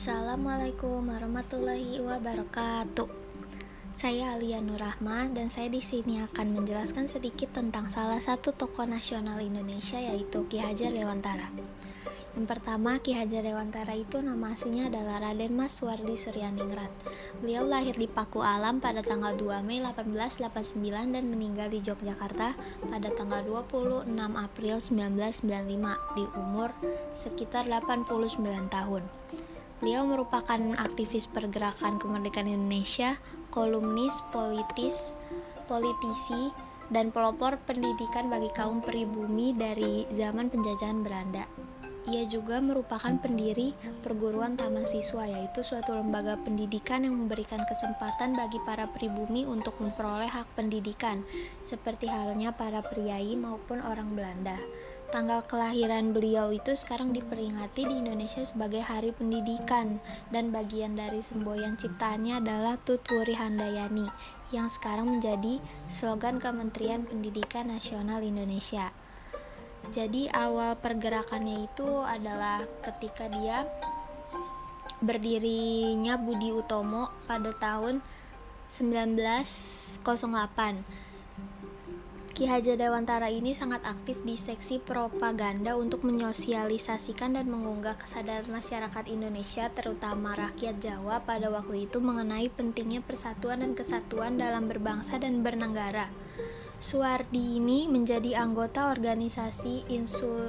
Assalamualaikum warahmatullahi wabarakatuh. Saya Alia Nurrahma dan saya di sini akan menjelaskan sedikit tentang salah satu tokoh nasional Indonesia yaitu Ki Hajar Dewantara. Yang pertama, Ki Hajar Dewantara itu nama aslinya adalah Raden Mas Suwardi Suryaningrat. Beliau lahir di Paku Alam pada tanggal 2 Mei 1889 dan meninggal di Yogyakarta pada tanggal 26 April 1995 di umur sekitar 89 tahun. Beliau merupakan aktivis pergerakan kemerdekaan Indonesia, kolumnis, politis, politisi, dan pelopor pendidikan bagi kaum pribumi dari zaman penjajahan Belanda. Ia juga merupakan pendiri perguruan taman siswa, yaitu suatu lembaga pendidikan yang memberikan kesempatan bagi para pribumi untuk memperoleh hak pendidikan, seperti halnya para priai maupun orang Belanda. Tanggal kelahiran beliau itu sekarang diperingati di Indonesia sebagai Hari Pendidikan dan bagian dari semboyan ciptaannya adalah Tutwuri Handayani yang sekarang menjadi slogan Kementerian Pendidikan Nasional Indonesia. Jadi awal pergerakannya itu adalah ketika dia berdirinya Budi Utomo pada tahun 1908. Ki Hajar Dewantara ini sangat aktif di seksi propaganda untuk menyosialisasikan dan mengunggah kesadaran masyarakat Indonesia terutama rakyat Jawa pada waktu itu mengenai pentingnya persatuan dan kesatuan dalam berbangsa dan bernegara. Suwardi ini menjadi anggota organisasi Insul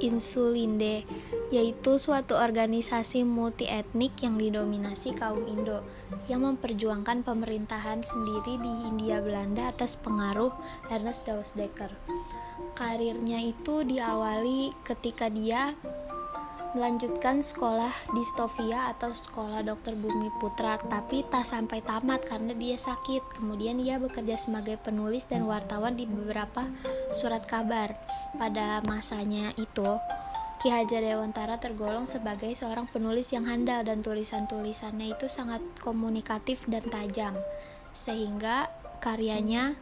Insulinde, yaitu suatu organisasi multi etnik yang didominasi kaum Indo yang memperjuangkan pemerintahan sendiri di Hindia Belanda atas pengaruh Ernest Dekker. Karirnya itu diawali ketika dia melanjutkan sekolah di Stovia atau sekolah dokter Bumi Putra tapi tak sampai tamat karena dia sakit kemudian ia bekerja sebagai penulis dan wartawan di beberapa surat kabar pada masanya itu Ki Hajar Dewantara tergolong sebagai seorang penulis yang handal dan tulisan-tulisannya itu sangat komunikatif dan tajam sehingga karyanya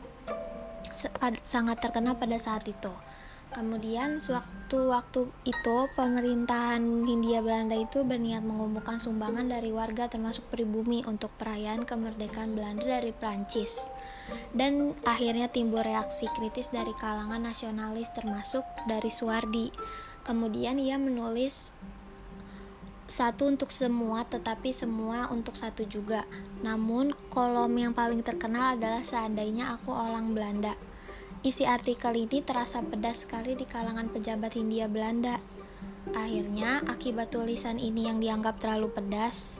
sangat terkenal pada saat itu Kemudian sewaktu-waktu itu pemerintahan Hindia Belanda itu berniat mengumpulkan sumbangan dari warga termasuk pribumi untuk perayaan kemerdekaan Belanda dari Prancis. Dan akhirnya timbul reaksi kritis dari kalangan nasionalis termasuk dari Suwardi. Kemudian ia menulis satu untuk semua tetapi semua untuk satu juga. Namun kolom yang paling terkenal adalah seandainya aku orang Belanda Isi artikel ini terasa pedas sekali di kalangan pejabat Hindia Belanda. Akhirnya, akibat tulisan ini yang dianggap terlalu pedas,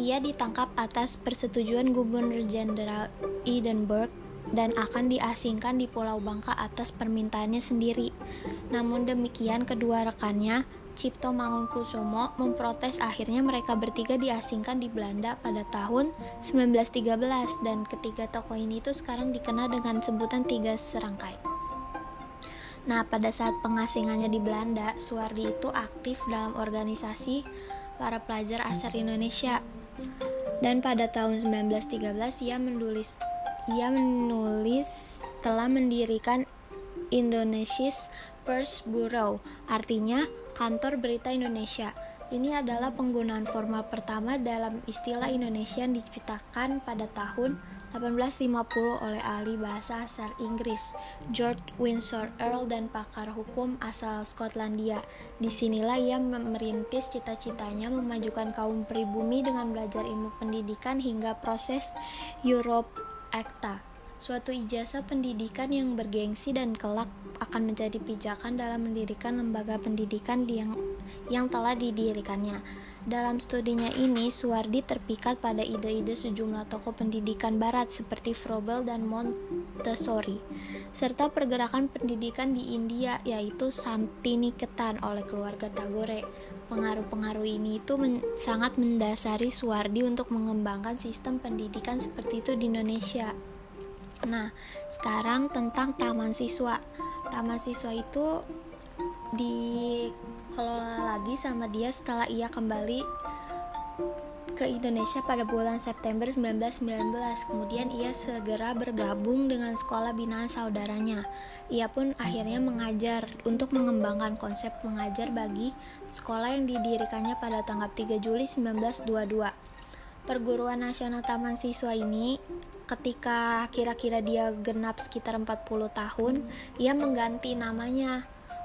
ia ditangkap atas persetujuan Gubernur Jenderal Edinburgh dan akan diasingkan di Pulau Bangka atas permintaannya sendiri. Namun demikian, kedua rekannya Cipto Mangunkusumo memprotes akhirnya mereka bertiga diasingkan di Belanda pada tahun 1913 dan ketiga tokoh ini itu sekarang dikenal dengan sebutan tiga serangkai. Nah, pada saat pengasingannya di Belanda, Suwardi itu aktif dalam organisasi para pelajar asal Indonesia. Dan pada tahun 1913 ia menulis ia menulis telah mendirikan Indonesia's First Bureau, artinya Kantor Berita Indonesia. Ini adalah penggunaan formal pertama dalam istilah Indonesia yang diciptakan pada tahun 1850 oleh ahli bahasa asal Inggris George Windsor Earl dan pakar hukum asal Skotlandia. Di sinilah ia merintis cita-citanya memajukan kaum pribumi dengan belajar ilmu pendidikan hingga proses Europe Acta suatu ijazah pendidikan yang bergengsi dan kelak akan menjadi pijakan dalam mendirikan lembaga pendidikan yang, yang telah didirikannya. Dalam studinya ini, Suwardi terpikat pada ide-ide sejumlah tokoh pendidikan barat seperti Froebel dan Montessori, serta pergerakan pendidikan di India yaitu Santiniketan oleh keluarga Tagore. Pengaruh-pengaruh ini itu men sangat mendasari Suwardi untuk mengembangkan sistem pendidikan seperti itu di Indonesia. Nah, sekarang tentang taman siswa. Taman siswa itu dikelola lagi sama dia setelah ia kembali ke Indonesia pada bulan September 1919. Kemudian ia segera bergabung dengan sekolah binaan saudaranya. Ia pun akhirnya mengajar untuk mengembangkan konsep mengajar bagi sekolah yang didirikannya pada tanggal 3 Juli 1922. Perguruan Nasional Taman Siswa ini ketika kira-kira dia genap sekitar 40 tahun, ia mengganti namanya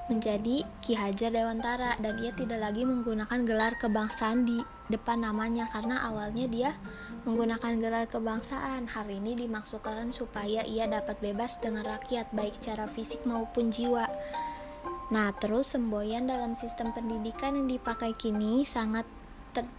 menjadi Ki Hajar Dewantara dan ia tidak lagi menggunakan gelar kebangsaan di depan namanya karena awalnya dia menggunakan gelar kebangsaan. Hal ini dimaksudkan supaya ia dapat bebas dengan rakyat baik secara fisik maupun jiwa. Nah, terus semboyan dalam sistem pendidikan yang dipakai kini sangat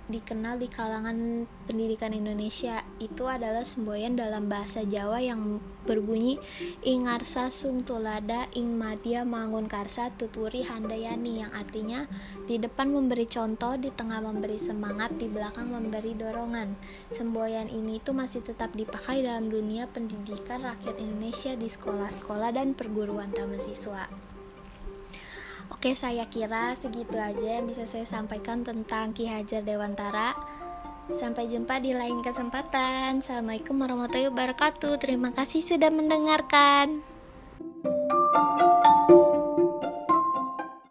dikenal di kalangan pendidikan Indonesia itu adalah semboyan dalam bahasa Jawa yang berbunyi Ingarsa sung tulada ing madya mangun karsa tuturi handayani yang artinya di depan memberi contoh, di tengah memberi semangat, di belakang memberi dorongan. Semboyan ini itu masih tetap dipakai dalam dunia pendidikan rakyat Indonesia di sekolah-sekolah dan perguruan taman siswa. Oke, saya kira segitu aja yang bisa saya sampaikan tentang Ki Hajar Dewantara. Sampai jumpa di lain kesempatan. Assalamualaikum warahmatullahi wabarakatuh. Terima kasih sudah mendengarkan. thank you